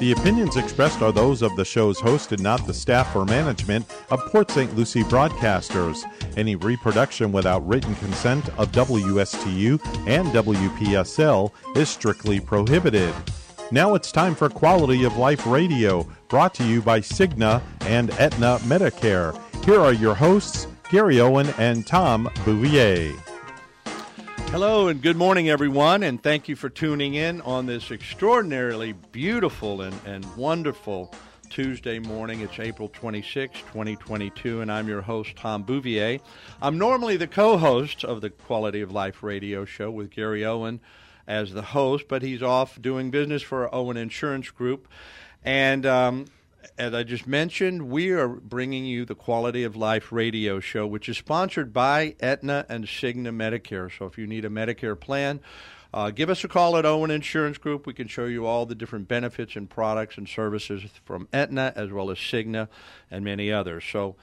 The opinions expressed are those of the show's host and not the staff or management of Port St. Lucie Broadcasters. Any reproduction without written consent of WSTU and WPSL is strictly prohibited. Now it's time for Quality of Life Radio, brought to you by Cigna and Aetna Medicare. Here are your hosts, Gary Owen and Tom Bouvier. Hello and good morning, everyone, and thank you for tuning in on this extraordinarily beautiful and, and wonderful Tuesday morning. It's April 26, 2022, and I'm your host, Tom Bouvier. I'm normally the co host of the Quality of Life radio show with Gary Owen as the host, but he's off doing business for Owen Insurance Group. And um, as I just mentioned, we are bringing you the Quality of Life radio show, which is sponsored by Aetna and Cigna Medicare. So if you need a Medicare plan, uh, give us a call at Owen Insurance Group. We can show you all the different benefits and products and services from Aetna as well as Cigna and many others. So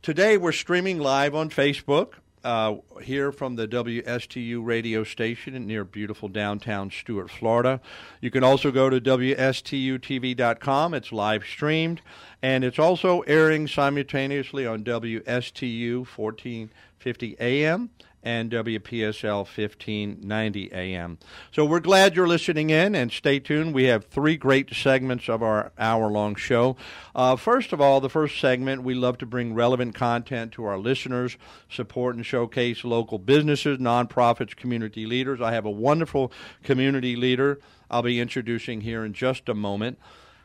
today we're streaming live on Facebook uh, here from the WSTU radio station near beautiful downtown Stuart, Florida. You can also go to WSTUTV.com. It's live streamed, and it's also airing simultaneously on WSTU 1450 AM and WPSL 1590 AM. So we're glad you're listening in and stay tuned. We have three great segments of our hour long show. Uh, first of all, the first segment, we love to bring relevant content to our listeners, support and showcase local businesses, nonprofits, community leaders. I have a wonderful community leader I'll be introducing here in just a moment.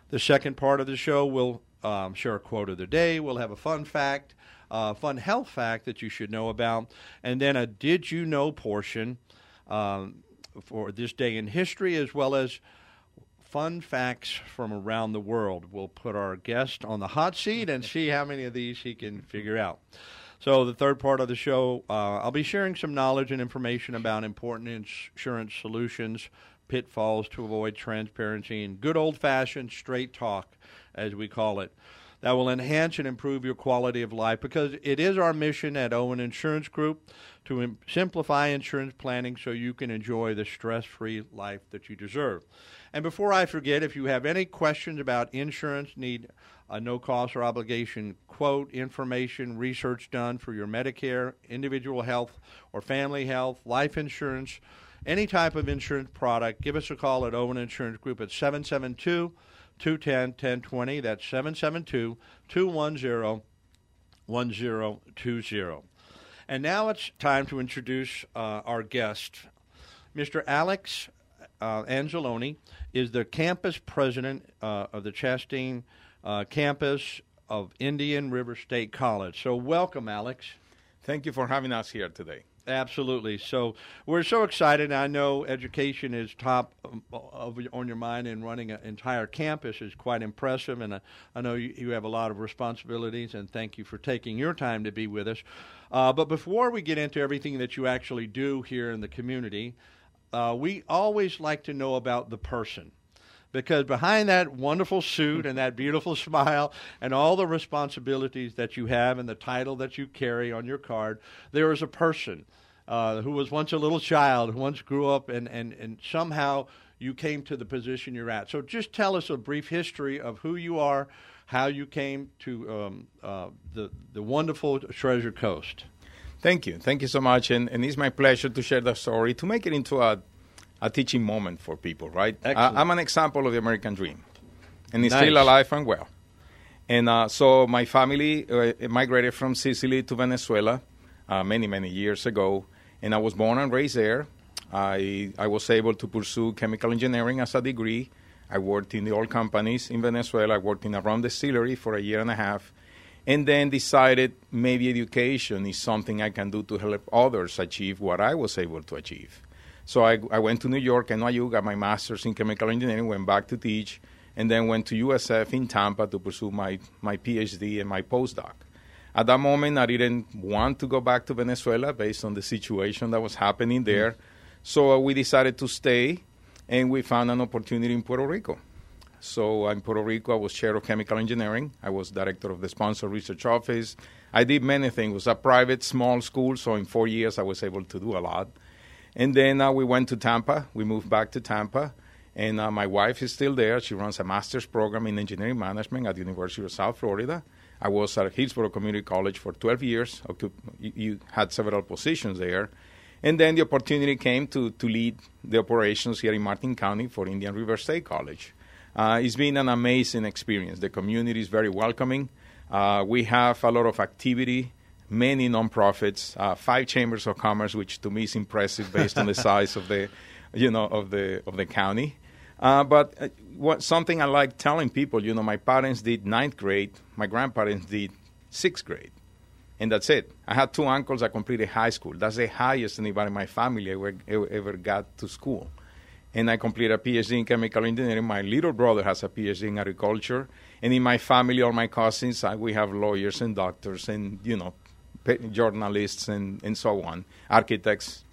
The second part of the show we'll um, share a quote of the day, we'll have a fun fact uh, fun health fact that you should know about, and then a did you know portion um, for this day in history, as well as fun facts from around the world. We'll put our guest on the hot seat and see how many of these he can figure out. So, the third part of the show, uh, I'll be sharing some knowledge and information about important insurance solutions, pitfalls to avoid transparency, and good old fashioned straight talk, as we call it that will enhance and improve your quality of life because it is our mission at Owen Insurance Group to Im- simplify insurance planning so you can enjoy the stress free life that you deserve. And before I forget, if you have any questions about insurance, need a no cost or obligation quote, information, research done for your Medicare, individual health or family health, life insurance, any type of insurance product, give us a call at Owen Insurance Group at 772 210 1020. That's 772 210 1020. And now it's time to introduce uh, our guest. Mr. Alex uh, Angeloni is the campus president uh, of the Chastain uh, campus of Indian River State College. So, welcome, Alex. Thank you for having us here today. Absolutely. So we're so excited. I know education is top of, on your mind, and running an entire campus is quite impressive. And I, I know you, you, have a lot of responsibilities, and thank you for taking your time to be with us. Uh, but before we get into everything that you actually do here in the community, uh, we always like to know about the person because behind that wonderful suit and that beautiful smile and all the responsibilities that you have and the title that you carry on your card, there is a person uh, who was once a little child, who once grew up, and, and, and somehow you came to the position you're at. So just tell us a brief history of who you are, how you came to um, uh, the, the wonderful Treasure Coast. Thank you. Thank you so much. And, and it's my pleasure to share the story, to make it into a a teaching moment for people, right? I, am an example of the American dream, and it's nice. still alive and well. And uh, so my family uh, migrated from Sicily to Venezuela uh, many, many years ago, and I was born and raised there. I, I was able to pursue chemical engineering as a degree. I worked in the oil companies in Venezuela. I worked in a rum distillery for a year and a half, and then decided maybe education is something I can do to help others achieve what I was able to achieve. So I, I went to New York, NYU, got my master's in chemical engineering, went back to teach, and then went to USF in Tampa to pursue my, my PhD and my postdoc. At that moment, I didn't want to go back to Venezuela based on the situation that was happening there. Mm-hmm. So uh, we decided to stay, and we found an opportunity in Puerto Rico. So in Puerto Rico, I was chair of chemical engineering. I was director of the sponsor research office. I did many things. It was a private, small school, so in four years, I was able to do a lot. And then uh, we went to Tampa. We moved back to Tampa. And uh, my wife is still there. She runs a master's program in engineering management at the University of South Florida. I was at Hillsborough Community College for 12 years. You had several positions there. And then the opportunity came to, to lead the operations here in Martin County for Indian River State College. Uh, it's been an amazing experience. The community is very welcoming. Uh, we have a lot of activity, many nonprofits, uh, five chambers of commerce, which to me is impressive based on the size of the, you know, of the of the county. Uh, but uh, what, something I like telling people, you know, my parents did ninth grade, my grandparents did sixth grade and that's it. I had two uncles that completed high school. That's the highest anybody in my family ever, ever got to school. And I completed a PhD in chemical engineering. My little brother has a PhD in agriculture. And in my family, all my cousins, I, we have lawyers and doctors and, you know, journalists and, and so on, architects,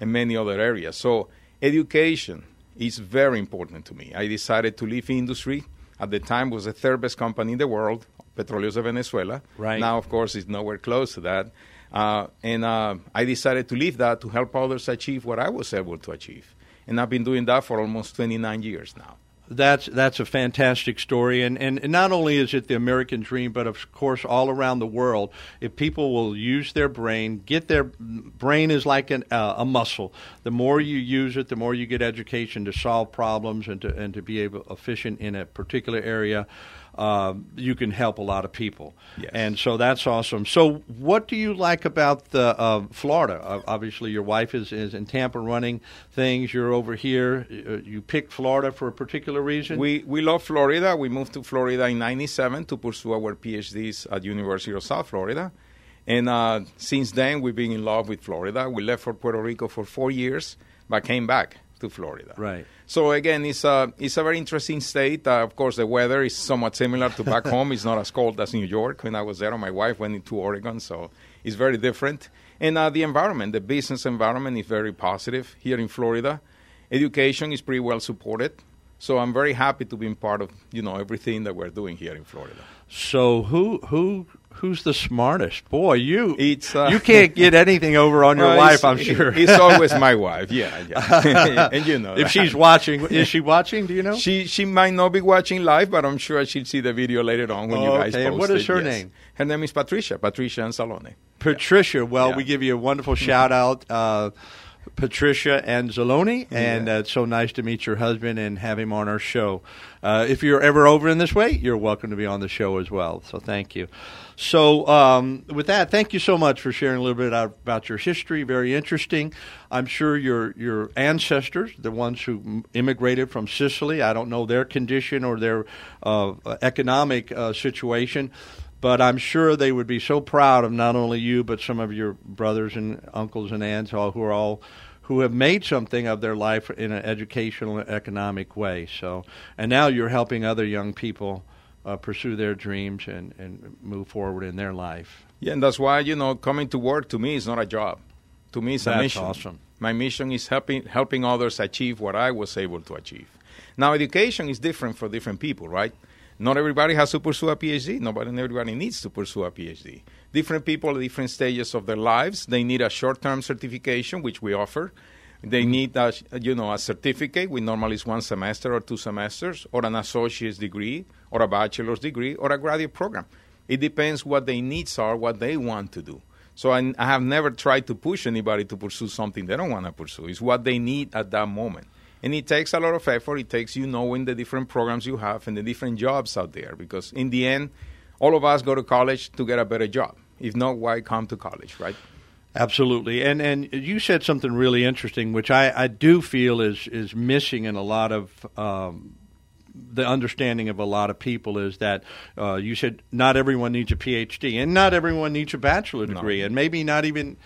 and many other areas. So education is very important to me. I decided to leave industry. At the time, was the third best company in the world. Petróleos de Venezuela. Right. Now, of course, it's nowhere close to that. Uh, and uh, I decided to leave that to help others achieve what I was able to achieve. And I've been doing that for almost 29 years now. That's that's a fantastic story, and, and, not only is it the American dream, but of course all around the world. If people will use their brain, get their brain is like an, uh, a muscle. The more you use it, the more you get education to solve problems and to and to be able efficient in a particular area uh, you can help a lot of people. Yes. And so that's awesome. So, what do you like about the uh, Florida? Uh, obviously, your wife is, is in Tampa running things. You're over here. Uh, you picked Florida for a particular reason. We we love Florida. We moved to Florida in '97 to pursue our PhDs at University of South Florida. And uh, since then, we've been in love with Florida. We left for Puerto Rico for four years, but came back to Florida. Right. So again, it's a it's a very interesting state. Uh, of course, the weather is somewhat similar to back home. It's not as cold as New York when I was there. My wife went into Oregon, so it's very different. And uh, the environment, the business environment, is very positive here in Florida. Education is pretty well supported. So I'm very happy to be part of you know everything that we're doing here in Florida. So who who who's the smartest? Boy, you it's, uh, you can't get anything over on your well, wife. I'm sure it's always my wife. Yeah, yeah. and you know, if she's watching, is she watching? Do you know? She she might not be watching live, but I'm sure she'll see the video later on when oh, you guys okay. post What is it. her yes. name? Her name is Patricia. Patricia Anzalone. Patricia. Well, Yeah. we give you a wonderful shout out. Uh, Patricia Anzalone, and uh, it's so nice to meet your husband and have him on our show. Uh, if you're ever over in this way, you're welcome to be on the show as well. So thank you. So um, with that, thank you so much for sharing a little bit about your history. Very interesting. I'm sure your your ancestors, the ones who immigrated from Sicily, I don't know their condition or their uh, economic uh, situation but I'm sure they would be so proud of not only you but some of your brothers and uncles and aunts all who are all who have made something of their life in an educational and economic way. So, and now you're helping other young people uh, pursue their dreams and, and move forward in their life. Yeah, and that's why you know coming to work to me is not a job. To me, it's a That's mission. awesome. My mission is helping helping others achieve what I was able to achieve. Now, education is different for different people, right? Not everybody has to pursue a PhD. Nobody, everybody needs to pursue a PhD. Different people at different stages of their lives. They need a short-term certification, which we offer. They mm-hmm. need a, you know, a certificate, which normally is one semester or two semesters, or an associate's degree, or a bachelor's degree, or a graduate program. It depends what their needs are, what they want to do. So I, I have never tried to push anybody to pursue something they don't want to pursue. It's what they need at that moment. And it takes a lot of effort. It takes you knowing the different programs you have and the different jobs out there. Because in the end, all of us go to college to get a better job. If not, why come to college, right? Absolutely, and and you said something really interesting, which I, I do feel is is missing in a lot of um, the understanding of a lot of people is that uh, you said not everyone needs a PhD, and not everyone needs a bachelor degree, and maybe not even.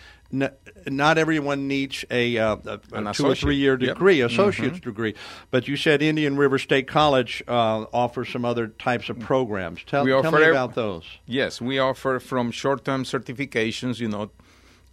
Not everyone needs a, uh, a, two or three year Yep. degree, associate's degree. But you said Indian River State College uh, offers some other types of programs. Tell, We tell me about those. Yes, we offer from short-term certifications, you know,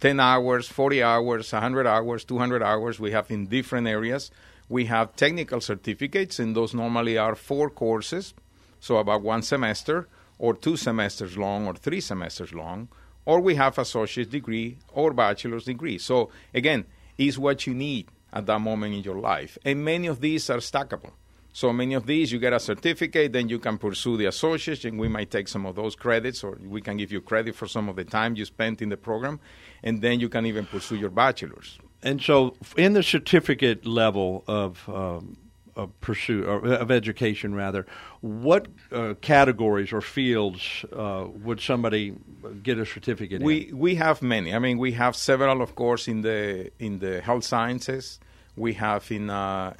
10 hours, 40 hours, 100 hours, 200 hours. We have in different areas. We have technical certificates, and those normally are four courses, so about one semester, or two semesters long, or three semesters long. Or we have associate's degree or bachelor's degree. So again, is what you need at that moment in your life. And many of these are stackable. So many of these, you get a certificate, then you can pursue the associate, and we might take some of those credits, or we can give you credit for some of the time you spent in the program, and then you can even pursue your bachelor's. And so, in the certificate level of um, of pursuit of education rather what uh, categories or fields uh, would somebody get a certificate we in? we have many i mean we have several of course in the in the health sciences we have in uh,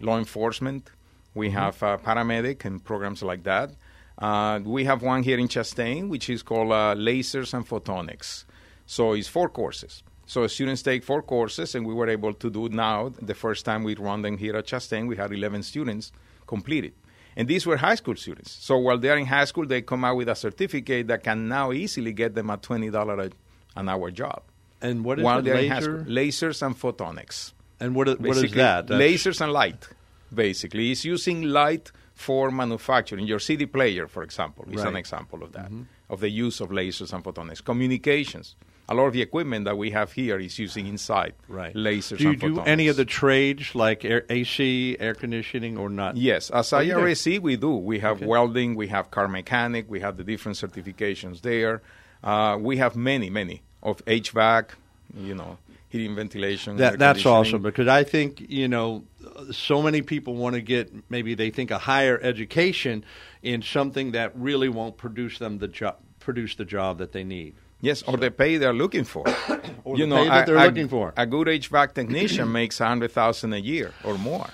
law enforcement we mm-hmm. have paramedic and programs like that uh, we have one here in chastain which is called uh, lasers and photonics so it's four courses so students take four courses, and we were able to do now. The first time we run them here at Chastain, we had 11 students completed. And these were high school students. So while they're in high school, they come out with a certificate that can now easily get them a $20 an hour job. And what is while it, laser? Lasers and photonics. And what is, what is that? That's... Lasers and light, basically. It's using light for manufacturing. Your CD player, for example, is right. an example of that, mm-hmm. of the use of lasers and photonics. Communications a lot of the equipment that we have here is using inside right. lasers. Do you do any of the trades like air, AC, air conditioning, or not? Yes, as oh, IRSC we do. We have okay. welding, we have car mechanic, we have the different certifications there. Uh, we have many, many of HVAC, you know, heating, ventilation. That, that's awesome because I think you know so many people want to get maybe they think a higher education in something that really won't produce them the job produce the job that they need. Yes, or the pay they're looking for. or you the know, pay that they're a, looking for. A good HVAC technician makes a hundred thousand a year or more.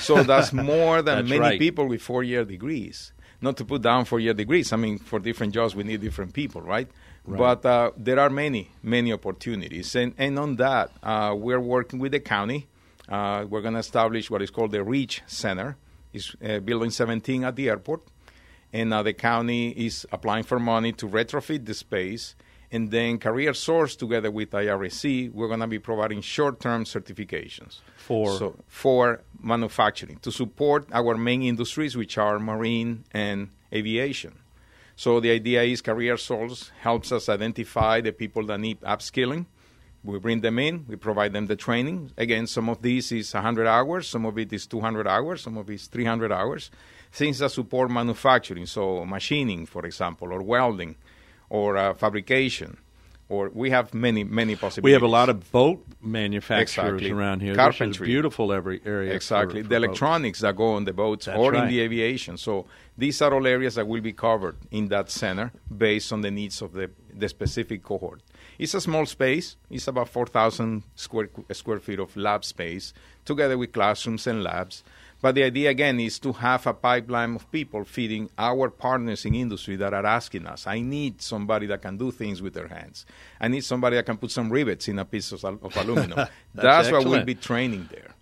So that's more than that's many right. people with four-year degrees. Not to put down four-year degrees. I mean, for different jobs, we need different people, right? Right. But uh, there are many, many opportunities, and and on that, uh, we're working with the county. Uh, we're going to establish what is called the Reach Center. It's uh, building 17 at the airport, and uh, the county is applying for money to retrofit the space and then Career Source, together with IRSC, we're going to be providing short-term certifications for so, for manufacturing to support our main industries, which are marine and aviation. So the idea is Career Source helps us identify the people that need upskilling. We bring them in, we provide them the training. Again, some of these is 100 hours, some of it is 200 hours, some of it is 300 hours. Things that support manufacturing, so machining, for example, or welding or uh, fabrication or we have many many possibilities. We have a lot of boat manufacturers exactly. around here. Carpentry, beautiful every area. Exactly, for, for the electronics that go on the boats That's or right. in the aviation. So these are all areas that will be covered in that center based on the needs of the the specific cohort. It's a small space. It's about four thousand square square feet of lab space, together with classrooms and labs. But the idea again is to have a pipeline of people feeding our partners in industry that are asking us. I need somebody that can do things with their hands. I need somebody that can put some rivets in a piece of, of aluminum. That's, That's what we'll be training there.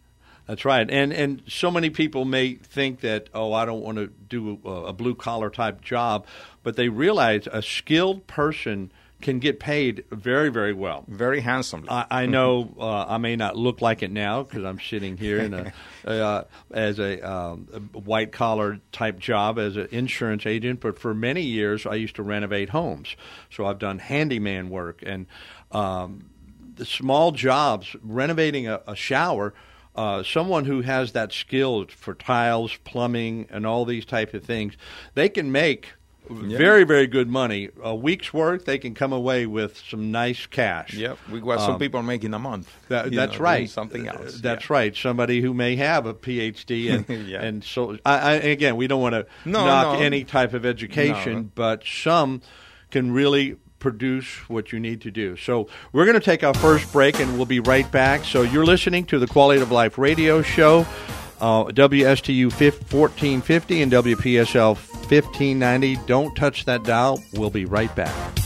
That's right, and and so many people may think that oh I don't want to do a, a blue collar type job, but they realize a skilled person can get paid very, very well. Very handsomely. I, I know uh, I may not look like it now because I'm sitting here in a, uh, as a, um, a white collar type job as an insurance agent, but for many years I used to renovate homes. So I've done handyman work and um, the small jobs, renovating a, a shower. Uh, someone who has that skill for tiles, plumbing, and all these type of things, they can make yeah. very very good money. A week's work, they can come away with some nice cash. Yep, we got um, some people making a month. That, that's know, right. Something else. That's yeah. right. Somebody who may have a PhD and yeah. and so I, I, again, we don't want to no, knock no. any type of education, no. but some can really produce what you need to do. So we're going to take our first break and we'll be right back. So you're listening to the Quality of Life radio show uh, WSTU 1450 and WPSL 1590. Don't touch that dial. We'll be right back.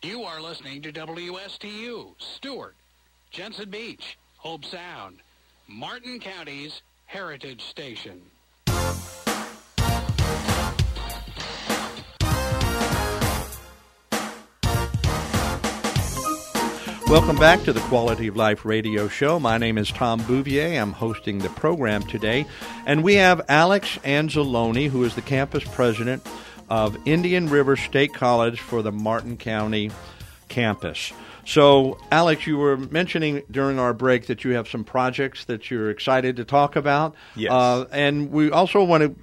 You are listening to WSTU, Stuart, Jensen Beach, Hobe Sound, Martin County's Heritage Station. Welcome back to the Quality of Life radio show. My name is Tom Bouvier. I'm hosting the program today. And we have Alex Anzalone, who is the campus president of Indian River State College for the Martin County campus. So, Alex, you were mentioning during our break that you have some projects that you're excited to talk about. Yes. Uh, and we also want to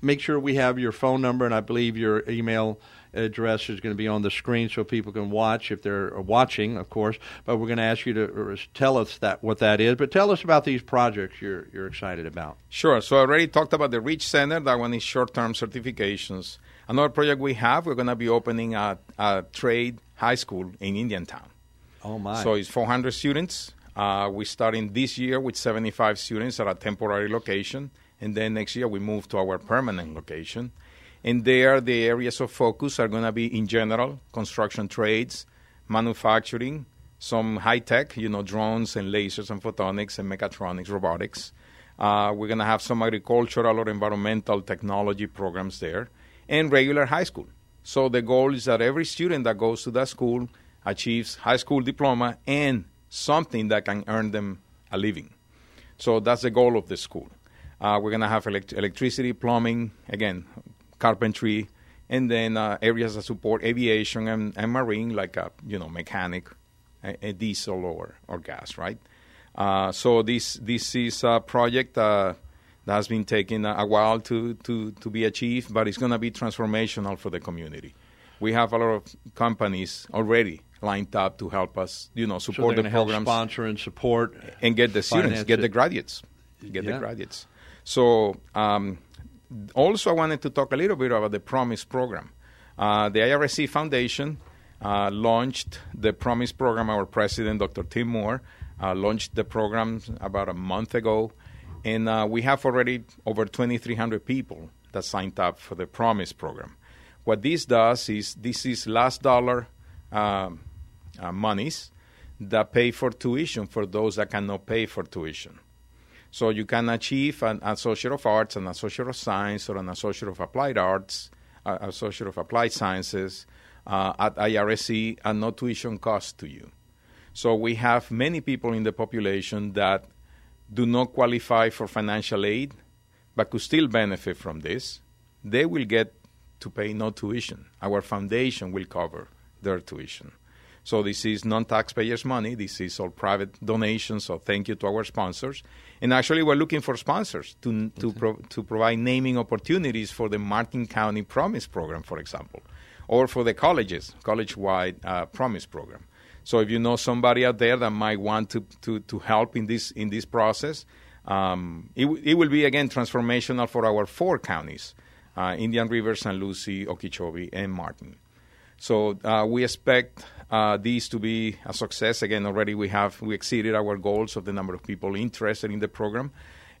make sure we have your phone number and I believe your email address is going to be on the screen so people can watch if they're watching, of course. But we're going to ask you to tell us that what that is. But tell us about these projects you're you're excited about. Sure. So I already talked about the Reach Center. That one is short-term certifications. Another project we have, we're going to be opening a, a trade high school in Indiantown. Oh my! So it's 400 students. Uh, we're starting this year with 75 students at a temporary location, and then next year we move to our permanent location. And there, the areas of focus are going to be in general construction trades, manufacturing, some high tech, you know, drones and lasers and photonics and mechatronics, robotics. Uh, we're going to have some agricultural or environmental technology programs there and regular high school. So the goal is that every student that goes to that school achieves high school diploma and something that can earn them a living. So that's the goal of the school. Uh, we're going to have elect- electricity, plumbing, again, carpentry, and then uh, areas that support aviation and, and marine, like a you know mechanic, a, a diesel or, or gas, right? Uh, so this this is a project that has been taking a while to, to, to be achieved, but it's going to be transformational for the community. We have a lot of companies already lined up to help us, you know, support so the programs, sponsor and support, and get the students, get the graduates, get yeah. the graduates. So um, also, I wanted to talk a little bit about the Promise program. Uh, the IRSC Foundation uh, launched the Promise program. Our president, Dr. Tim Moore, uh, launched the program about a month ago, and uh, we have already over 2,300 people that signed up for the Promise program. What this does is this is last dollar um, uh, monies that pay for tuition for those that cannot pay for tuition. So you can achieve an Associate of Arts, an Associate of Science, or an Associate of Applied Arts, uh, Associate of Applied Sciences uh, at IRSC at no tuition cost to you. So we have many people in the population that do not qualify for financial aid but could still benefit from this. They will get to pay no tuition. Our foundation will cover their tuition. So this is non-taxpayers' money. This is all private donations. So thank you to our sponsors. And actually, we're looking for sponsors to to pro, to provide naming opportunities for the Martin County Promise Program, for example, or for the colleges, college-wide uh, Promise Program. So if you know somebody out there that might want to to, to help in this in this process, um, it, it will be again transformational for our four counties: uh, Indian River, St. Lucie, Okeechobee, and Martin. So uh, we expect uh, these to be a success. Again, already we have we exceeded our goals of the number of people interested in the program.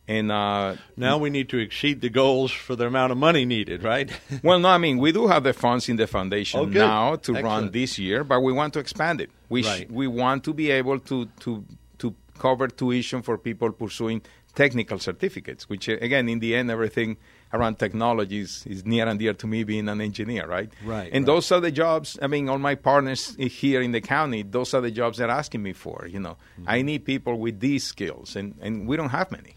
And uh, now we need to exceed the goals for the amount of money needed, right? well, no, I mean we do have the funds in the foundation oh, now to Excellent. run this year, but we want to expand it. We right. sh- we want to be able to to to cover tuition for people pursuing technical certificates, which again, in the end, everything around technologies is near and dear to me being an engineer, right? Right. And right. those are the jobs, I mean, all my partners here in the county, those are the jobs they're asking me for, you know. Mm-hmm. I need people with these skills, and, and we don't have many.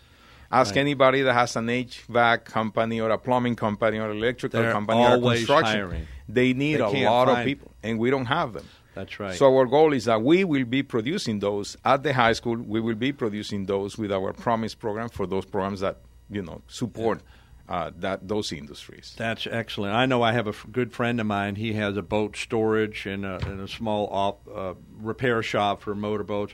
Ask right. anybody that has an HVAC company or a plumbing company or electrical they're company or construction. Hiring. They need they a lot of people, and we don't have them. That's right. So our goal is that we will be producing those at the high school. We will be producing those with our Promise program for those programs that you know support. Yeah uh, that those industries. That's excellent. I know I have a f- good friend of mine. He has a boat storage and a, and a small op, uh, repair shop for motorboats.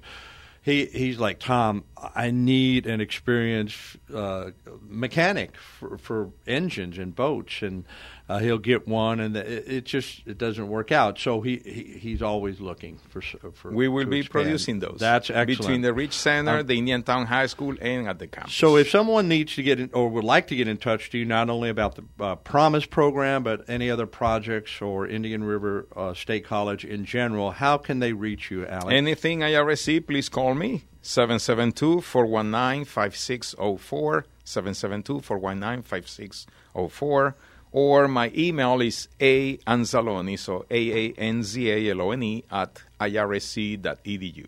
He he's like Tom. I need an experienced uh, mechanic for, for engines and boats, and uh, he'll get one, and it, it, just it doesn't work out. So he, he he's always looking for for. We will be expand. producing those. That's excellent between the Reach Center, um, the Indiantown High School, and at the campus. So if someone needs to get in, or would like to get in touch to you, not only about the uh, Promise program, but any other projects or Indian River uh, State College in general, how can they reach you, Alex? Anything IRSC, please call me 772 419 5604. 772 419 5604 or my email is a anzalone, so A-A-N-Z-A-L-O-N-E at irsc.edu.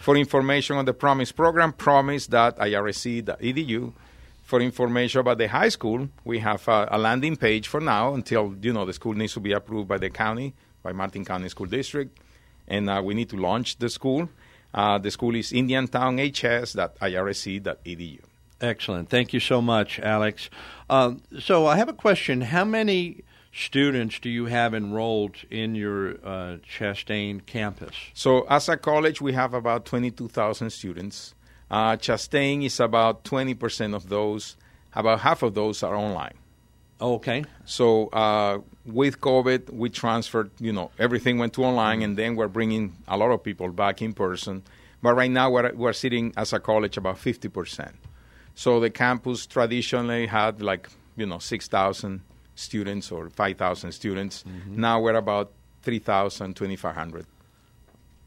For information on the Promise program, promise.irsc.edu. For information about the high school, we have a, a, landing page for now until, you know, the school needs to be approved by the county, by Martin County School District, and uh, we need to launch the school. Uh, the school is indiantownhs.irsc.edu. Excellent. Thank you so much, Alex. Uh, so I have a question. How many students do you have enrolled in your uh, Chastain campus? So as a college, we have about 22,000 students. Uh, Chastain is about 20% of those. About half of those are online. Okay. So uh, with COVID, we transferred, you know, everything went to online, and then we're bringing a lot of people back in person. But right now, we're, we're sitting as a college about 50%. So the campus traditionally had like, you know, 6,000 students or 5,000 students. Mm-hmm. Now we're about 3,000, 2,500.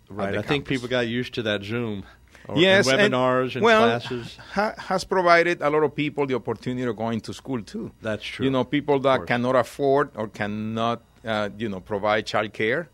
Right. I think people got used to that Zoom. Or, yes, and webinars and, and well, classes. Ha- has provided a lot of people the opportunity of going to school too. That's true. You know, people that cannot afford or cannot, uh, you know, provide child care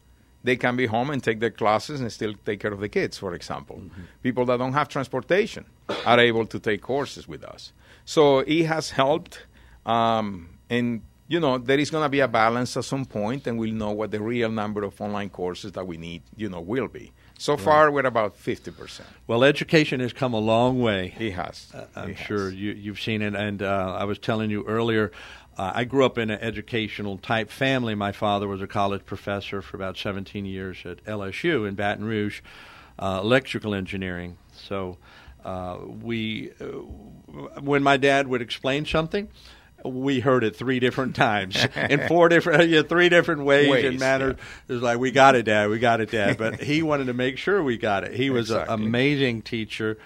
they can be home and take their classes and still take care of the kids, for example. Mm-hmm. People that don't have transportation are able to take courses with us. So it has helped. Um, and, you know, there is going to be a balance at some point, and we'll know what the real number of online courses that we need, you know, will be. So right. far, we're about 50%. Well, education has come a long way. It has. Uh, I'm it sure has. You, have seen it. And uh, I was telling you earlier, uh, I grew up in an educational type family. My father was a college professor for about 17 years at LSU in Baton Rouge, uh, electrical engineering. So uh, we, uh, when my dad would explain something, we heard it three different times in four different, yeah, three different ways, ways and manners. Yeah. It was like, we got it, Dad, we got it, Dad. But he wanted to make sure we got it. He was exactly. an amazing teacher.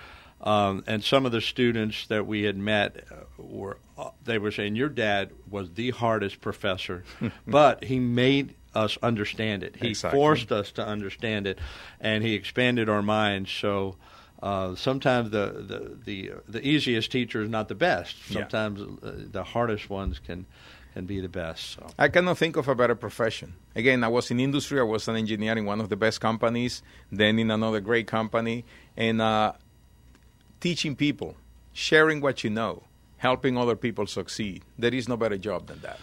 Um, and some of the students that we had met uh, were uh, they were saying your dad was the hardest professor, but he made us understand it. He exactly. forced us to understand it, and he expanded our minds. So uh, sometimes the, the the the easiest teacher is not the best. Sometimes yeah. Uh, the hardest ones can can be the best. So. I cannot think of a better profession. Again, I was in industry. I was an engineer in one of the best companies, then in another great company, and uh, teaching people, sharing what you know, helping other people succeed. There is no better job than that.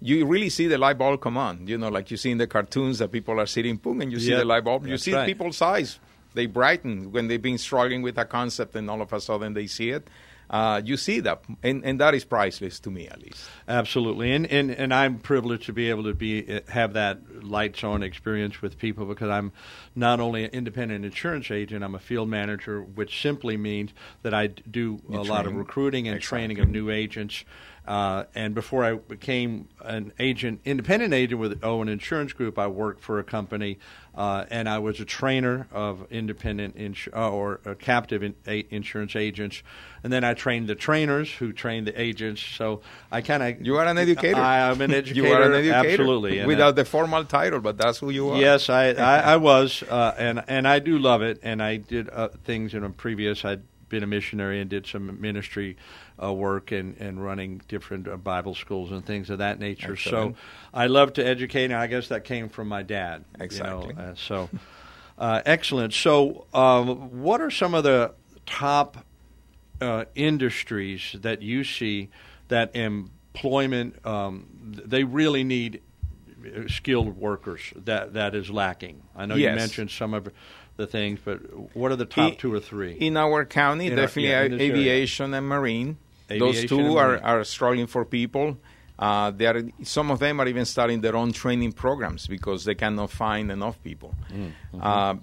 You really see the light bulb come on. You know, like you see in the cartoons that people are sitting, boom, and you see yep. the light bulb. You see right. people's eyes. They brighten when they've been struggling with a concept, and all of a sudden they see it uh, you see that, and, and that is priceless to me at least. Absolutely, and, and and I'm privileged to be able to be have that lights on experience with people because I'm not only an independent insurance agent, I'm a field manager, which simply means that I do you a train. lot of recruiting and exactly. training of new agents. Uh, and before I became an agent, independent agent with Owen Insurance Group, I worked for a company, uh, and I was a trainer of independent ins- uh, or captive in- a- insurance agents. And then I trained the trainers who trained the agents. So I kind of you are an educator. I, am an educator. you are an educator, absolutely, without the formal title, but that's who you are. Yes, I I, I was, uh, and and I do love it. And I did uh, things in a previous. I'd been a missionary and did some ministry uh, work and, and running different uh, Bible schools and things of that nature. Excellent. So I love to educate, and I guess that came from my dad. Exactly. You know, uh, so uh, excellent. So, um, what are some of the top uh, industries that you see that employment um, they really need skilled workers that that is lacking? I know yes. you mentioned some of the things, but what are the top two or three in our county? In definitely our, yeah, aviation area. and marine Those two are, are struggling for people. Uh, they are, some of them are even starting their own training programs because they cannot find enough people. Mm-hmm. Uh,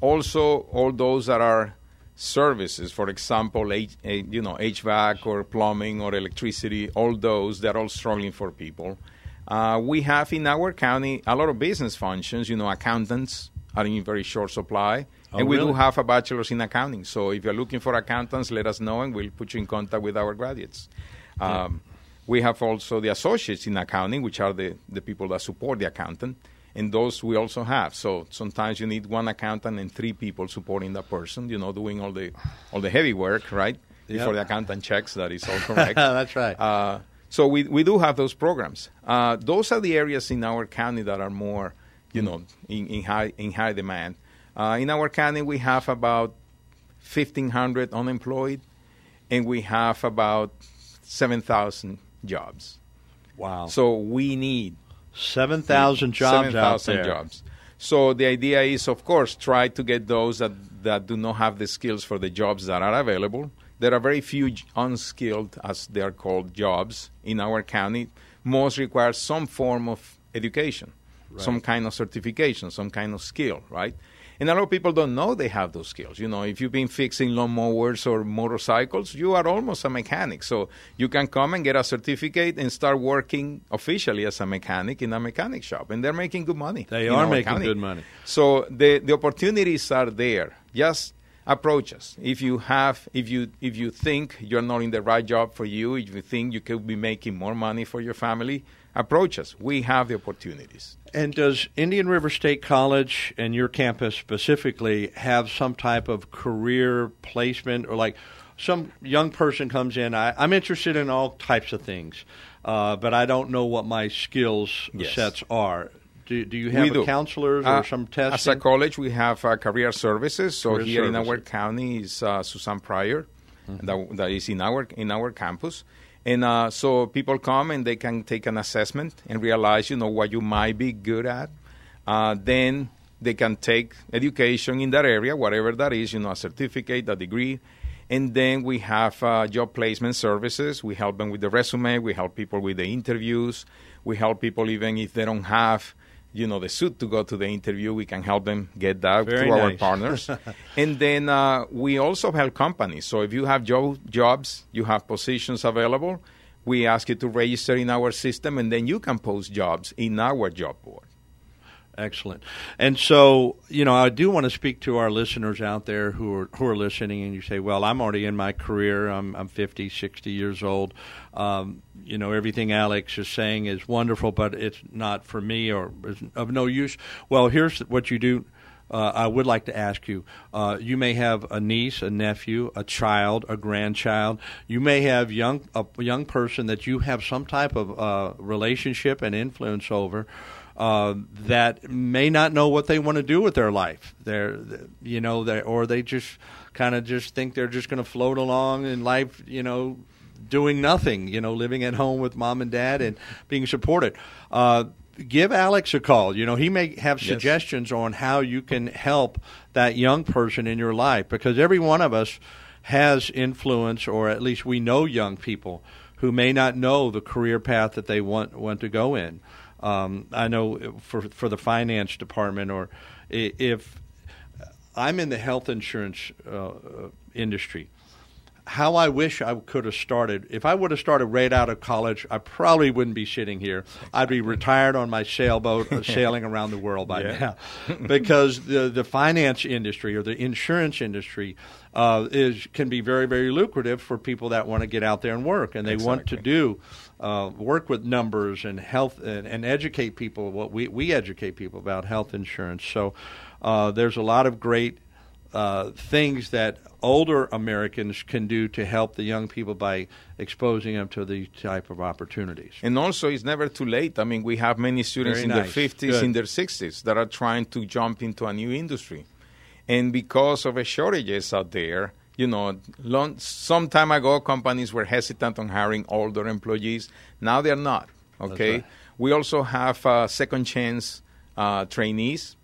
also, all those that are services, for example, H, you know, HVAC or plumbing or electricity, all those, they're all struggling for people. Uh, we have in our county a lot of business functions. You know, accountants are in very short supply. Oh, and we really? do have a bachelor's in accounting. So if you're looking for accountants, let us know and we'll put you in contact with our graduates. Um, yeah. We have also the associates in accounting, which are the, the people that support the accountant. And those we also have. So sometimes you need one accountant and three people supporting that person, you know, doing all the all the heavy work, right? Yep. Before the accountant checks that is all correct. That's right. Uh, so we, we do have those programs. Uh, those are the areas in our county that are more, you know, in, in high in high demand. Uh, in our county, we have about 1,500 unemployed, and we have about 7,000 jobs. Wow. So we need 7,000 jobs 7,000 jobs. So the idea is, of course, try to get those that, that do not have the skills for the jobs that are available. There are very few unskilled, as they are called, jobs in our county. Most require some form of education, right. some kind of certification, some kind of skill, right? And a lot of people don't know they have those skills. You know, if you've been fixing lawnmowers or motorcycles, you are almost a mechanic. So you can come and get a certificate and start working officially as a mechanic in a mechanic shop. And they're making good money. They are making county. good money. So the, the opportunities are there. Just approach us. If you have, if you if you think you're not in the right job for you, if you think you could be making more money for your family, approach us. We have the opportunities. And does Indian River State College and your campus specifically have some type of career placement or like some young person comes in? I, am interested in all types of things, uh, but I don't know what my skills yes. sets are. Do, do you have do. counselors or uh, some testing? As a college, we have uh, career services. So career here services. in our county is uh, Susan Pryor, mm-hmm. that, that is in our in our campus. And uh, so people come and they can take an assessment and realize, you know, what you might be good at. Uh, then they can take education in that area, whatever that is, you know, a certificate, a degree. And then we have uh, job placement services. We help them with the resume. We help people with the interviews. We help people even if they don't have you know the suit to go to the interview. We can help them get that Very through nice. our partners, and then uh, we also help companies. So if you have jo- jobs, you have positions available. We ask you to register in our system, and then you can post jobs in our job board. Excellent. And so, you know, I do want to speak to our listeners out there who are who are listening and you say, "Well, I'm already in my career. I'm I'm 50, 60 years old. Um, you know, everything Alex is saying is wonderful, but it's not for me or of no use." Well, here's what you do. Uh, I would like to ask you. Uh, you may have a niece, a nephew, a child, a grandchild. You may have young a young person that you have some type of uh, relationship and influence over uh, that may not know what they want to do with their life. They're, you know, they or they just kind of just think they're just going to float along in life, you know, doing nothing, you know, living at home with mom and dad and being supported. Uh, give Alex a call. You know, he may have suggestions yes. on how you can help that young person in your life because every one of us has influence, or at least we know young people who may not know the career path that they want want to go in. Um, I know for for the finance department, or if I'm in the health insurance uh, industry, how I wish I could have started. If I would have started right out of college, I probably wouldn't be sitting here. I'd be retired on my sailboat, uh, sailing around the world by now, because the the finance industry or the insurance industry uh, is can be very very lucrative for people that want to get out there and work, and they exactly. want to do uh, work with numbers and health and, and, educate people. What we we educate people about health insurance. So uh, there's a lot of great uh, things that older Americans can do to help the young people by exposing them to these type of opportunities. And also, it's never too late. I mean, we have many students Very in nice. their 50s, Good. in their 60s that are trying to jump into a new industry. And because of the shortages out there, you know, long, some time ago, companies were hesitant on hiring older employees. Now they're not. Okay. Right. We also have uh, second chance uh, trainees,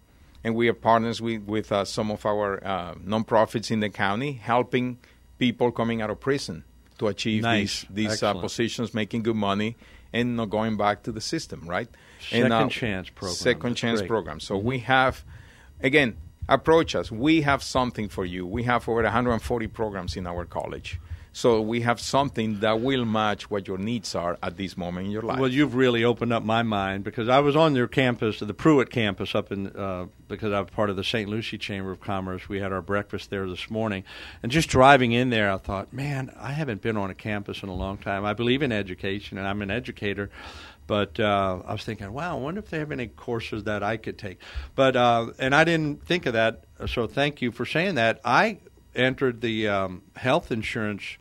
and we are partners with, with uh, some of our uh, nonprofits in the county, helping people coming out of prison to achieve nice. these these uh, positions, making good money, and not going back to the system, right? Second and, uh, chance program. Second That's chance great. program. So mm-hmm. we have, again, approach us. We have something for you. We have over 140 programs in our college. So we have something that will match what your needs are at this moment in your life. Well, you've really opened up my mind because I was on your campus, the Pruitt campus, up in uh, because I'm part of the St. Lucie Chamber of Commerce. We had our breakfast there this morning, and just driving in there, I thought, man, I haven't been on a campus in a long time. I believe in education, and I'm an educator. But uh, I was thinking, wow, I wonder if they have any courses that I could take. But uh, and I didn't think of that. So thank you for saying that. I entered the um, health insurance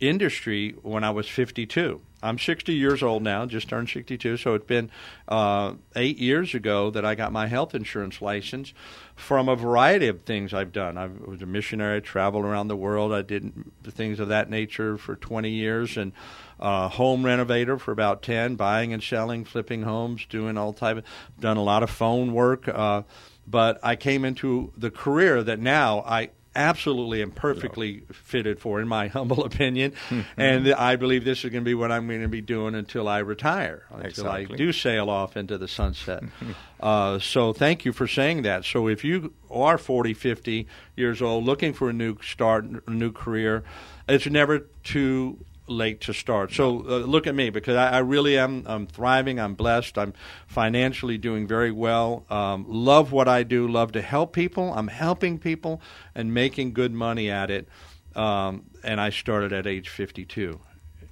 industry when I was 52. I'm 60 years old now, just turned 62. So it's been uh, eight years ago that I got my health insurance license from a variety of things I've done. I was a missionary, I traveled around the world. I did things of that nature for 20 years and uh, home renovator for about 10, buying and selling, flipping homes, doing all type of, done a lot of phone work. Uh, but I came into the career that now I absolutely and perfectly fitted for, in my humble opinion. and I believe this is going to be what I'm going to be doing until I retire, until exactly. I do sail off into the sunset. uh, so thank you for saying that. So if you are 40, 50 years old, looking for a new start, a new career, it's never too late to start. So uh, look at me because I, I, really am. I'm thriving. I'm blessed. I'm financially doing very well. Um, love what I do. Love to help people. I'm helping people and making good money at it. Um, and I started at age 52.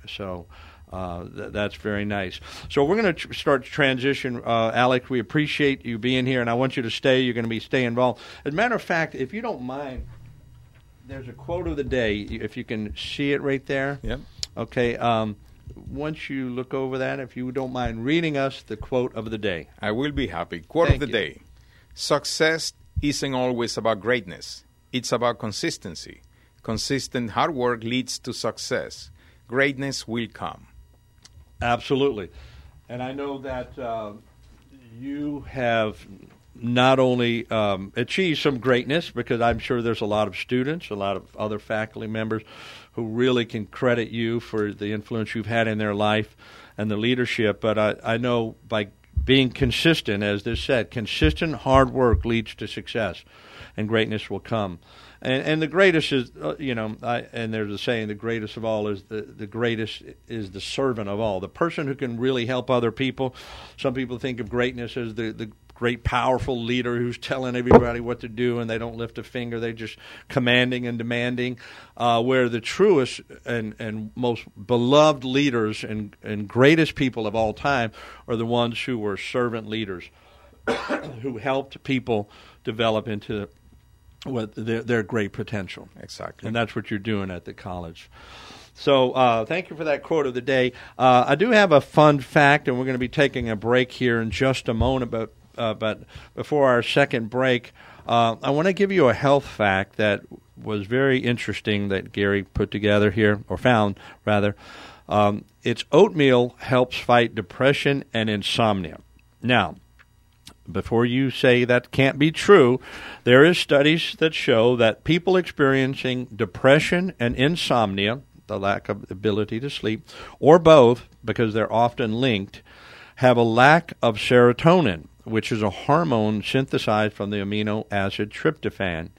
So. Uh, th- that's very nice. So we're going to tr- start transition. Uh, Alex, we appreciate you being here, and I want you to stay. You're going to be stay involved. As a matter of fact, if you don't mind, there's a quote of the day. If you can see it right there. Yep. Okay. Um, once you look over that, if you don't mind reading us the quote of the day. I will be happy. Quote Thank of the you. day Success isn't always about greatness, it's about consistency. Consistent hard work leads to success. Greatness will come. Absolutely. And I know that uh, you have not only um, achieved some greatness, because I'm sure there's a lot of students, a lot of other faculty members who really can credit you for the influence you've had in their life and the leadership. But I, I know by being consistent, as this said, consistent hard work leads to success, and greatness will come. And, and the greatest is, uh, you know, I, and there's a saying, the greatest of all is the, the greatest is the servant of all. The person who can really help other people. Some people think of greatness as the, the great powerful leader who's telling everybody what to do and they don't lift a finger they're just commanding and demanding uh, where the truest and, and most beloved leaders and, and greatest people of all time are the ones who were servant leaders who helped people develop into what their, their great potential Exactly. and that's what you're doing at the college so uh, thank you for that quote of the day. Uh, I do have a fun fact, and we're going to be taking a break here in just a moment. But uh, but before our second break, uh, I want to give you a health fact that was very interesting that Gary put together here or found rather. Um, it's oatmeal helps fight depression and insomnia. Now, before you say that can't be true, there is studies that show that people experiencing depression and insomnia, the lack of ability to sleep, or both, because they're often linked, have a lack of serotonin, which is a hormone synthesized from the amino acid tryptophan.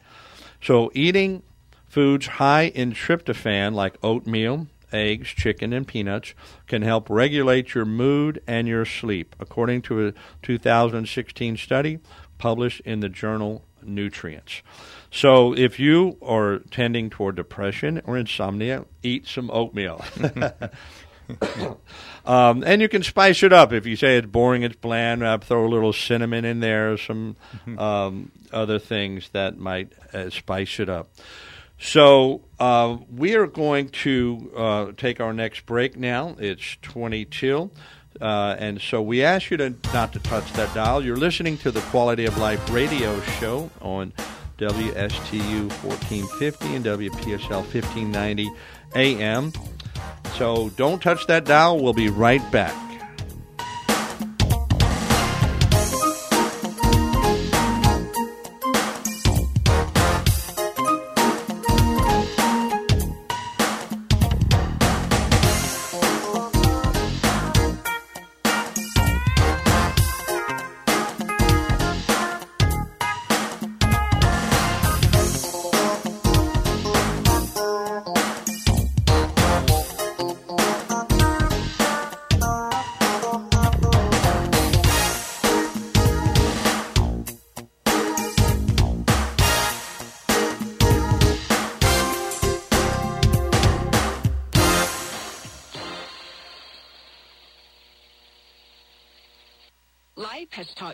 So eating foods high in tryptophan like oatmeal, eggs, chicken, and peanuts can help regulate your mood and your sleep, according to a 2016 study published in the journal Nutrients. So if you are tending toward depression or insomnia, eat some oatmeal. um, and you can spice it up. If you say it's boring, it's bland, uh, throw a little cinnamon in there, some um, other things that might uh, spice it up. So uh, we are going to uh, take our next break now. It's 22. Uh, and so we ask you to not to touch that dial. You're listening to the Quality of Life radio show on WSTU 1450 and WPSL 1590 AM. So don't touch that dial. We'll be right back.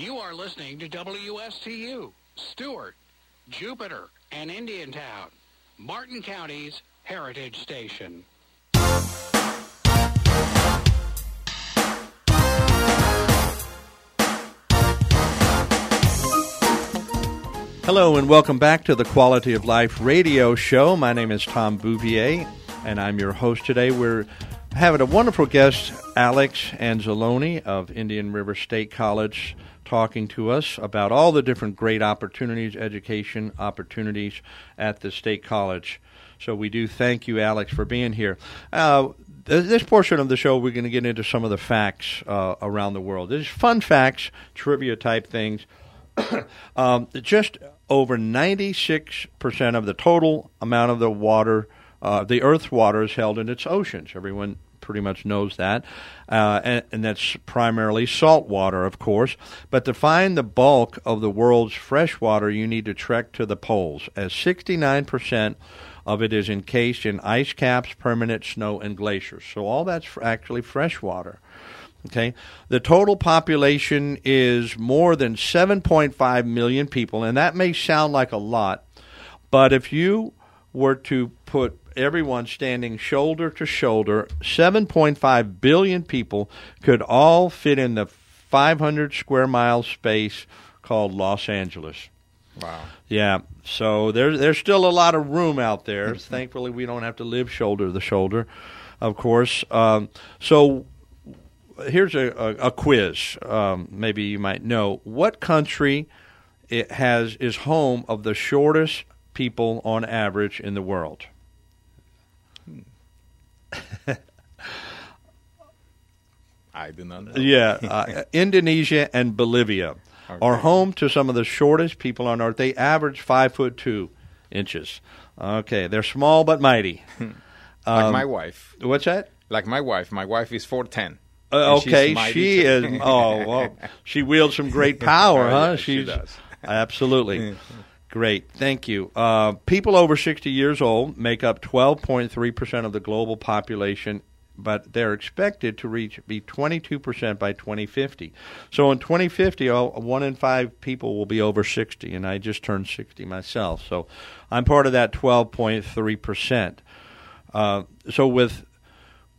You are listening to WSTU, Stuart, Jupiter, and Indiantown, Martin County's Heritage Station. Hello and welcome back to the Quality of Life radio show. My name is Tom Bouvier and I'm your host today. We're having a wonderful guest, Alex Anzalone of Indian River State College, talking to us about all the different great opportunities, education opportunities at the State College. So we do thank you, Alex, for being here. Uh, this portion of the show, we're going to get into some of the facts uh, around the world. There's fun facts, trivia type things. um, just over 96% of the total amount of the water, uh, the Earth's water, is held in its oceans. Everyone pretty much knows that. Uh, and, and, that's primarily salt water, of course. But to find the bulk of the world's fresh water, you need to trek to the poles, as 69% of it is encased in ice caps, permanent snow, and glaciers. So all that's actually fresh water. Okay, the total population is more than 7.5 million people, and that may sound like a lot, but if you were to put everyone standing shoulder to shoulder, 7.5 billion people could all fit in the 500 square mile space called Los Angeles. Wow. Yeah. So there's there's still a lot of room out there. Thankfully, we don't have to live shoulder to shoulder, of course. Um, so here's a, a, a quiz. Um, maybe you might know what country it has is home of the shortest people on average in the world. I do not know. Yeah, uh, Indonesia and Bolivia okay. are home to some of the shortest people on earth. They average five foot two inches. Okay, they're small but mighty. like um, my wife. What's that? Like my wife. My wife is four ten. Uh, okay, she is. Oh, well, she wields some great power, huh? Yeah, she does. absolutely. Great, thank you. Uh, people over 60 years old make up 12.3% of the global population, but they're expected to reach be 22% by 2050. So in 2050, one in five people will be over 60, and I just turned 60 myself. So I'm part of that 12.3%. Uh, so with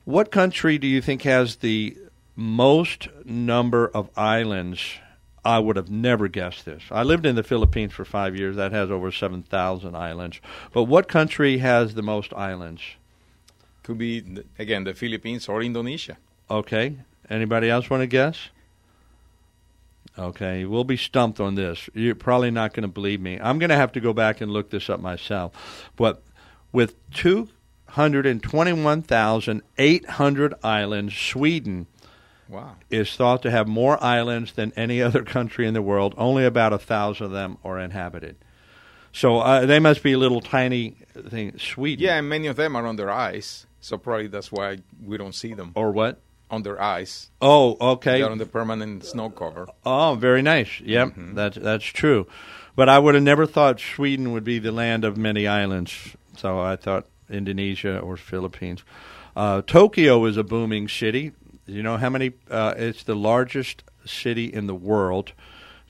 what country do you think has the most number of islands? I would have never guessed this. I lived in the Philippines for five years. That has over 7,000 islands. But what country has the most islands? Could be, again, the Philippines or Indonesia. Okay. Anybody else want to guess? Okay, we'll be stumped on this. You're probably not going to believe me. I'm going to have to go back and look this up myself. But with 221,800 islands. Sweden wow. is thought to have more islands than any other country in the world. Only about a thousand of them are inhabited. So uh, they must be little tiny things. Sweden. Yeah, and many of them are under ice. So probably that's why we don't see them. Or what? Under ice. Oh, okay. They're on the permanent snow cover. Oh, very nice. Yep, mm-hmm. that's that's true. But I would have never thought Sweden would be the land of many islands. So I thought Indonesia or Philippines. Uh, Tokyo is a booming city. Do you know how many? Uh, it's the largest city in the world.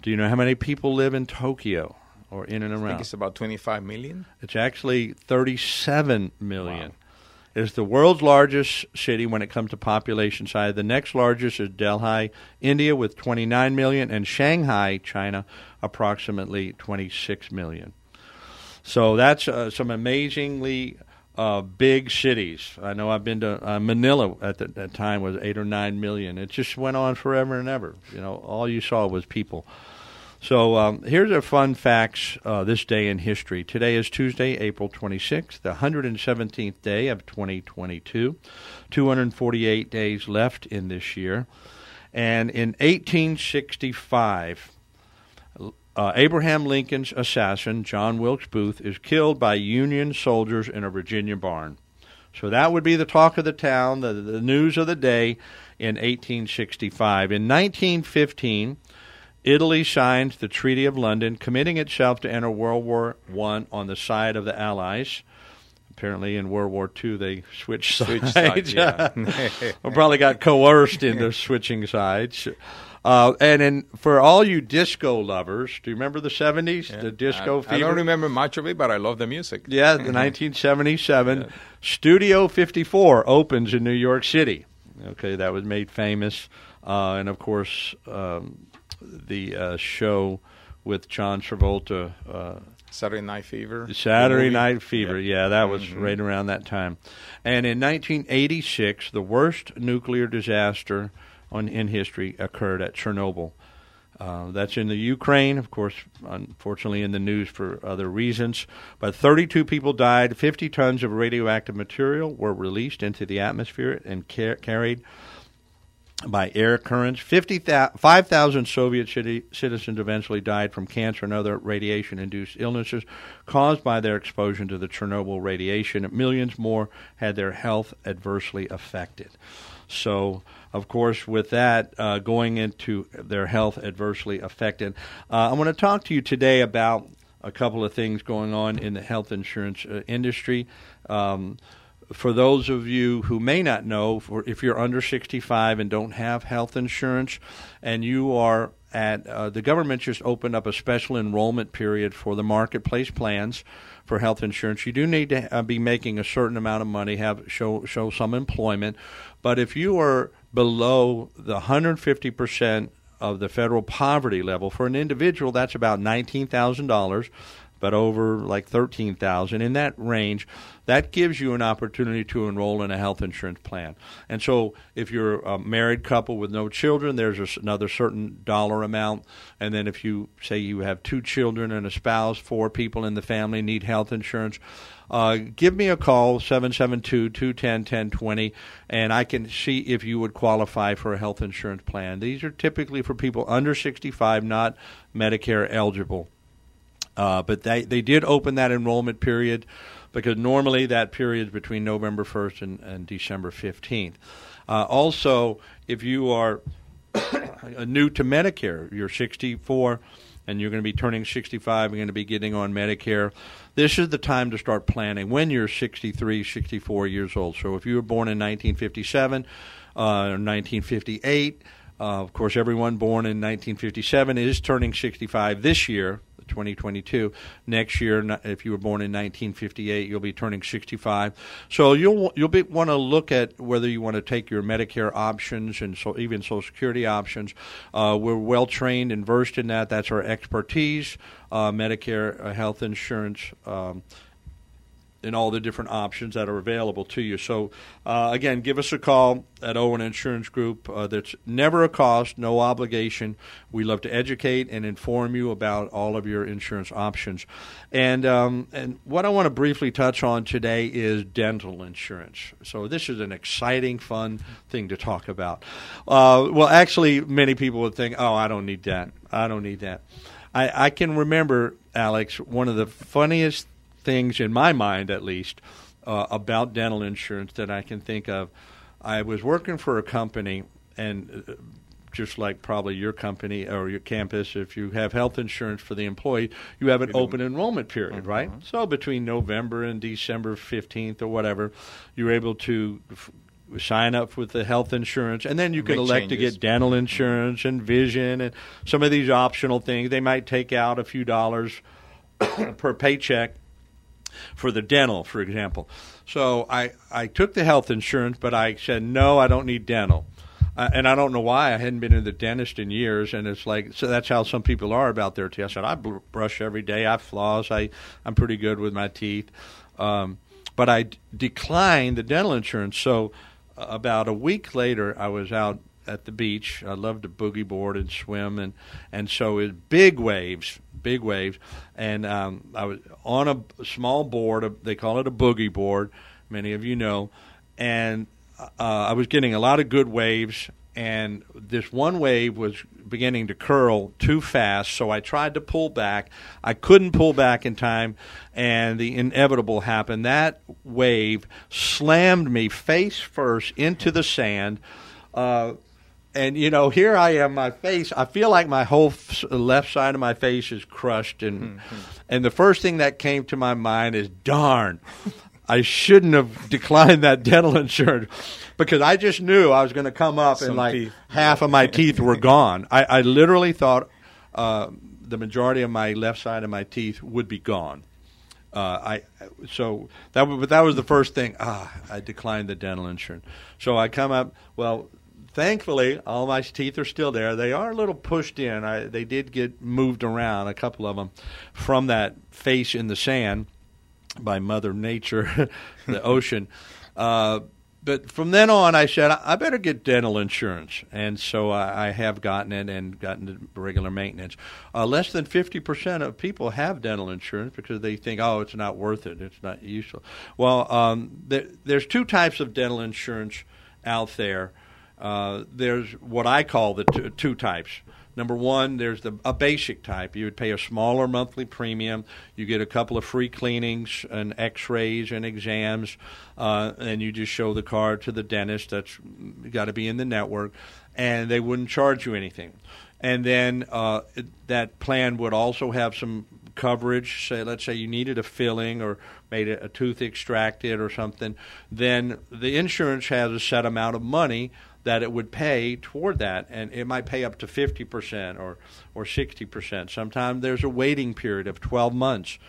Do you know how many people live in Tokyo or in and around? I think it's about 25 million. It's actually 37 million. Wow. is the world's largest city when it comes to population size. The next largest is Delhi, India, with 29 million, and Shanghai, China, approximately 26 million. So that's uh, some amazingly uh, big cities. I know I've been to uh, Manila at the, that time was eight or nine million. It just went on forever and ever. You know, all you saw was people. So um, here's a fun facts uh, this day in history. Today is Tuesday, April 26th, the 117th day of 2022. 248 days left in this year. And in 1865, uh, Abraham Lincoln's assassin, John Wilkes Booth, is killed by Union soldiers in a Virginia barn. So that would be the talk of the town, the, the news of the day in 1865. In 1915, Italy signed the Treaty of London, committing itself to enter World War I on the side of the Allies. Apparently, in World War II, they switched sides. sides yeah. probably got coerced into switching sides. Uh, and in, for all you disco lovers, do you remember the 70s? Yeah. The disco I, fever? I don't remember much of it, but I love the music. Yeah, the 1977. Yeah. Studio 54 opens in New York City. Okay, that was made famous. Uh, and of course, um, the uh, show with John Travolta. Uh, Saturday Night Fever. Saturday Night Fever, yeah, yeah that was mm-hmm. right around that time. And in 1986, the worst nuclear disaster on, in history occurred at Chernobyl. Uh, that's in the Ukraine, of course, unfortunately in the news for other reasons. But 32 people died. 50 tons of radioactive material were released into the atmosphere and car- carried by air currents. 5,000 Soviet city, citizens eventually died from cancer and other radiation induced illnesses caused by their exposure to the Chernobyl radiation. Millions more had their health adversely affected. So, of course, with that uh, going into their health adversely affected, uh, I want to talk to you today about a couple of things going on in the health insurance uh, industry. Um, for those of you who may not know, if you're under 65 and don't have health insurance, and you are at uh, the government just opened up a special enrollment period for the marketplace plans for health insurance. You do need to uh, be making a certain amount of money, have show show some employment, but if you are below the 150 percent of the federal poverty level for an individual, that's about nineteen thousand dollars but over like 13,000 in that range, that gives you an opportunity to enroll in a health insurance plan. And so if you're a married couple with no children, there's another certain dollar amount. And then if you say you have two children and a spouse, four people in the family need health insurance, uh, give me a call, 772 210 1020, and I can see if you would qualify for a health insurance plan. These are typically for people under 65, not Medicare eligible. Uh, but they, they did open that enrollment period because normally that period is between November 1st and, and December 15th. Uh, also, if you are new to Medicare, you're 64 and you're going to be turning 65, you're going to be getting on Medicare. This is the time to start planning when you're 63, 64 years old. So if you were born in 1957 uh, or 1958, uh, of course, everyone born in 1957 is turning 65 this year, 2022. Next year, if you were born in 1958, you'll be turning 65. So you'll you'll be, want to look at whether you want to take your Medicare options and so even Social Security options. Uh, we're well trained and versed in that. That's our expertise. Uh, Medicare, uh, health insurance. Um, and all the different options that are available to you. So, uh, again, give us a call at Owen Insurance Group. Uh, that's never a cost, no obligation. We love to educate and inform you about all of your insurance options. And um, and what I want to briefly touch on today is dental insurance. So, this is an exciting, fun thing to talk about. Uh, well, actually, many people would think, "Oh, I don't need that. I don't need that." I, I can remember, Alex, one of the funniest things in my mind, at least, uh, about dental insurance that I can think of. I was working for a company, and uh, just like probably your company or your campus, if you have health insurance for the employee, you have an open enrollment period, mm-hmm. right? So between November and December 15th or whatever, you're able to f- sign up with the health insurance, and then you can Make elect changes. to get dental insurance and vision and some of these optional things. They might take out a few dollars per paycheck for the dental, for example. So I, I took the health insurance, but I said, no, I don't need dental. Uh, and I don't know why I hadn't been to the dentist in years, and it's like so. That's how some people are about their teeth. I said I brush every day. I floss. I I'm pretty good with my teeth, um, but I d- declined the dental insurance. So uh, about a week later, I was out at the beach. I love to boogie board and swim, and and so it big waves, big waves, and um, I was on a small board. They call it a boogie board. Many of you know, and uh, I was getting a lot of good waves, and this one wave was beginning to curl too fast, so I tried to pull back. I couldn't pull back in time, and the inevitable happened. That wave slammed me face first into the sand. Uh, and you know, here I am, my face. I feel like my whole f- left side of my face is crushed, and mm-hmm. and the first thing that came to my mind is, "Darn, I shouldn't have declined that dental insurance because I just knew I was going to come up Some and like teeth. half of my teeth were gone. I, I literally thought uh, the majority of my left side of my teeth would be gone. Uh, I so that but that was the first thing. Ah, I declined the dental insurance. So I come up. Well, thankfully, all my teeth are still there. They are a little pushed in. I, they did get moved around, a couple of them, from that face in the sand by Mother Nature, the ocean. Uh, but from then on, I said I better get dental insurance, and so I, I have gotten it and gotten regular maintenance. Uh, less than fifty percent of people have dental insurance because they think, oh, it's not worth it, it's not useful. Well, um, there, there's two types of dental insurance out there. Uh, there's what I call the t- two types. Number one, there's the a basic type. You would pay a smaller monthly premium. You get a couple of free cleanings and X-rays and exams, uh, and you just show the card to the dentist. That's got to be in the network, and they wouldn't charge you anything. And then uh, that plan would also have some coverage. Say, let's say you needed a filling or made a tooth extracted or something. Then the insurance has a set amount of money that it would pay toward that, and it might pay up to 50% or, or 60%. Sometimes there's a waiting period of 12 months.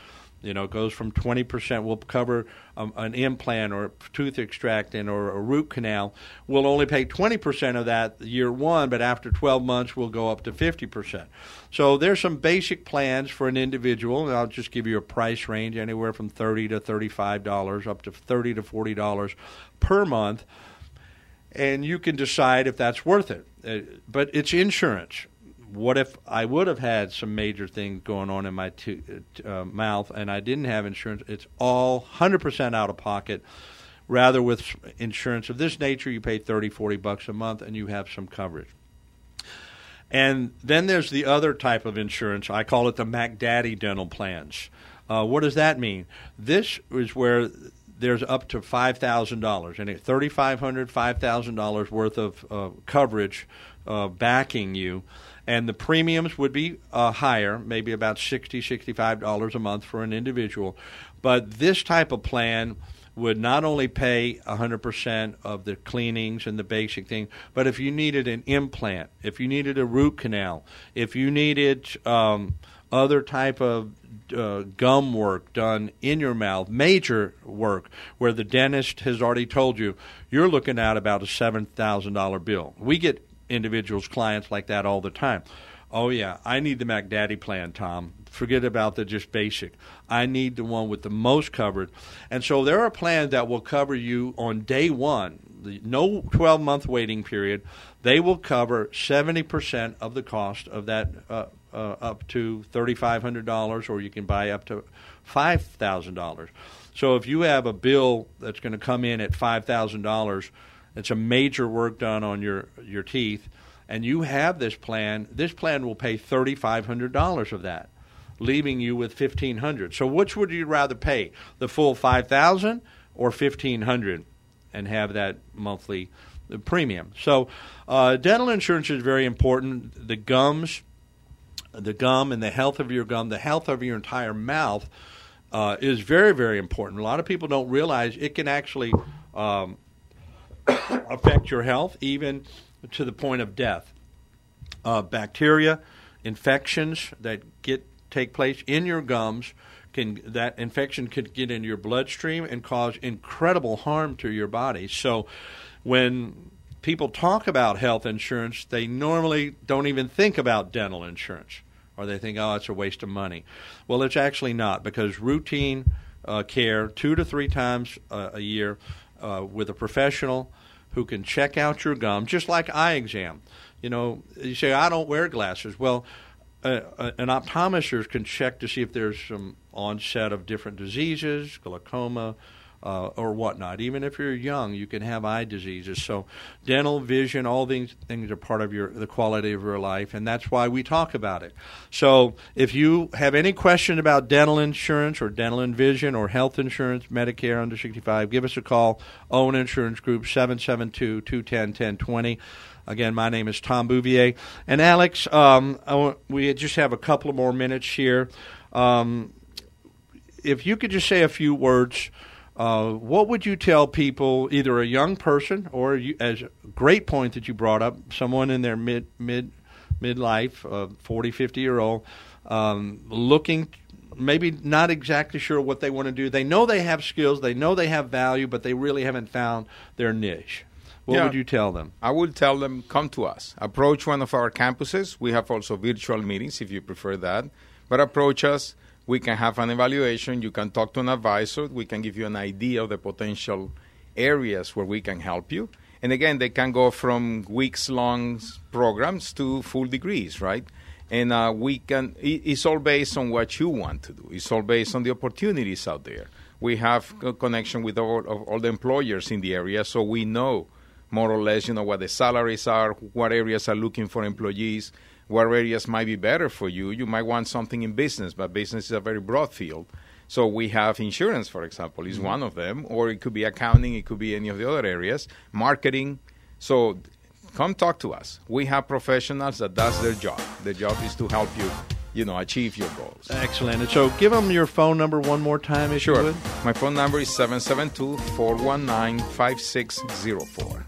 You know, it goes from 20%, We'll cover um, an implant or tooth extraction or a root canal. We'll only pay 20% of that year one, but after 12 months, we'll go up to 50%. So there's some basic plans for an individual, and I'll just give you a price range anywhere from 30 to $35, up to 30 to $40 per month and you can decide if that's worth it. Uh, but it's insurance. What if I would have had some major things going on in my t- uh, mouth and I didn't have insurance? It's all 100% out of pocket. Rather, with insurance of this nature, you pay 30, 40 bucks a month and you have some coverage. And then there's the other type of insurance. I call it the MacDaddy dental plans. Uh, what does that mean? This is where there's up to five thousand dollars, and thirty five hundred, five thousand dollars worth of uh, coverage uh, backing you, and the premiums would be uh, higher, maybe about sixty, sixty-five dollars a month for an individual. But this type of plan would not only pay 100% of the cleanings and the basic thing, but if you needed an implant, if you needed a root canal, if you needed um, other type of uh, gum work done in your mouth, major work, where the dentist has already told you you're looking at about a seven thousand dollar bill. We get individuals, clients like that all the time. Oh yeah, I need the Mac Daddy plan, Tom. Forget about the just basic. I need the one with the most covered. And so there are plans that will cover you on day one. The, no 12 month waiting period. They will cover 70% of the cost of that uh, uh, up to $3,500, or you can buy up to $5,000. So if you have a bill that's going to come in at $5,000, it's a major work done on your, your teeth, and you have this plan, this plan will pay $3,500 of that, leaving you with 1,500. So which would you rather pay, the full 5,000 or 1,500 and have that monthly premium? So uh, dental insurance is very important. The gums the gum and the health of your gum, the health of your entire mouth uh, is very, very important. A lot of people don't realize it can actually um, affect your health, even to the point of death. Uh, bacteria, infections that get take place in your gums can that infection could get into your bloodstream and cause incredible harm to your body. So when people talk about health insurance, they normally don't even think about dental insurance or they think, oh, it's a waste of money. Well, it's actually not because routine uh, care two to three times uh, a year uh, with a professional who can check out your gum, just like eye exam. You know, you say, I don't wear glasses. Well, uh, uh, an optometrist can check to see if there's some onset of different diseases, glaucoma, uh, or whatnot. Even if you're young, you can have eye diseases. So, dental, vision, all these things are part of your the quality of your life, and that's why we talk about it. So, if you have any question about dental insurance or dental and vision or health insurance, Medicare under 65, give us a call. Owen Insurance Group 772 210 1020. Again, my name is Tom Bouvier. And Alex, um, we just have a couple of more minutes here. Um, if you could just say a few words uh, what would you tell people, either a young person or you, as a great point that you brought up, someone in their mid mid midlife, uh, 40, 50 year old, um, looking maybe not exactly sure what they want to do. They know they have skills, they know they have value, but they really haven't found their niche. What yeah, would you tell them? I would tell them come to us. Approach one of our campuses. We have also virtual meetings if you prefer that. But approach us we can have an evaluation. You can talk to an advisor. We can give you an idea of the potential areas where we can help you. And again, they can go from weeks long programs to full degrees, right? And uh, we can, it's all based on what you want to do. It's all based on the opportunities out there. We have a connection with all, all the employers in the area, so we know more or less, you know, what the salaries are, what areas are looking for employees, what areas might be better for you. You might want something in business, but business is a very broad field. So we have insurance, for example, is mm-hmm. one of them, or it could be accounting, it could be any of the other areas, marketing. So come talk to us. We have professionals that does their job. The job is to help you you know, achieve your goals. Excellent. And so give them your phone number one more time, if sure. you would. My phone number is 772-419-5604.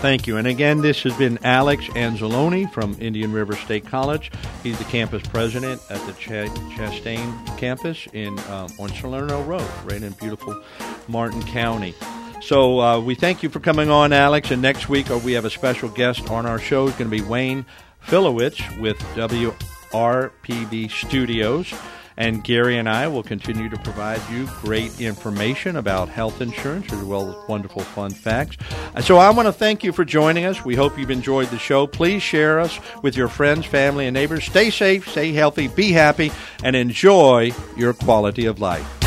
Thank you. And again, this has been Alex Anzalone from Indian River State College. He's the campus president at the Ch- Chastain campus in um, on Salerno Road, right in beautiful Martin County. So uh, we thank you for coming on, Alex. And next week uh, we have a special guest on our show. It's going to be Wayne Filowich with W. RPV Studios. And Gary and I will continue to provide you great information about health insurance as well as wonderful fun facts. Uh, so I want to thank you for joining us. We hope you've enjoyed the show. Please share us with your friends, family, and neighbors. Stay safe, stay healthy, be happy, and enjoy your quality of life.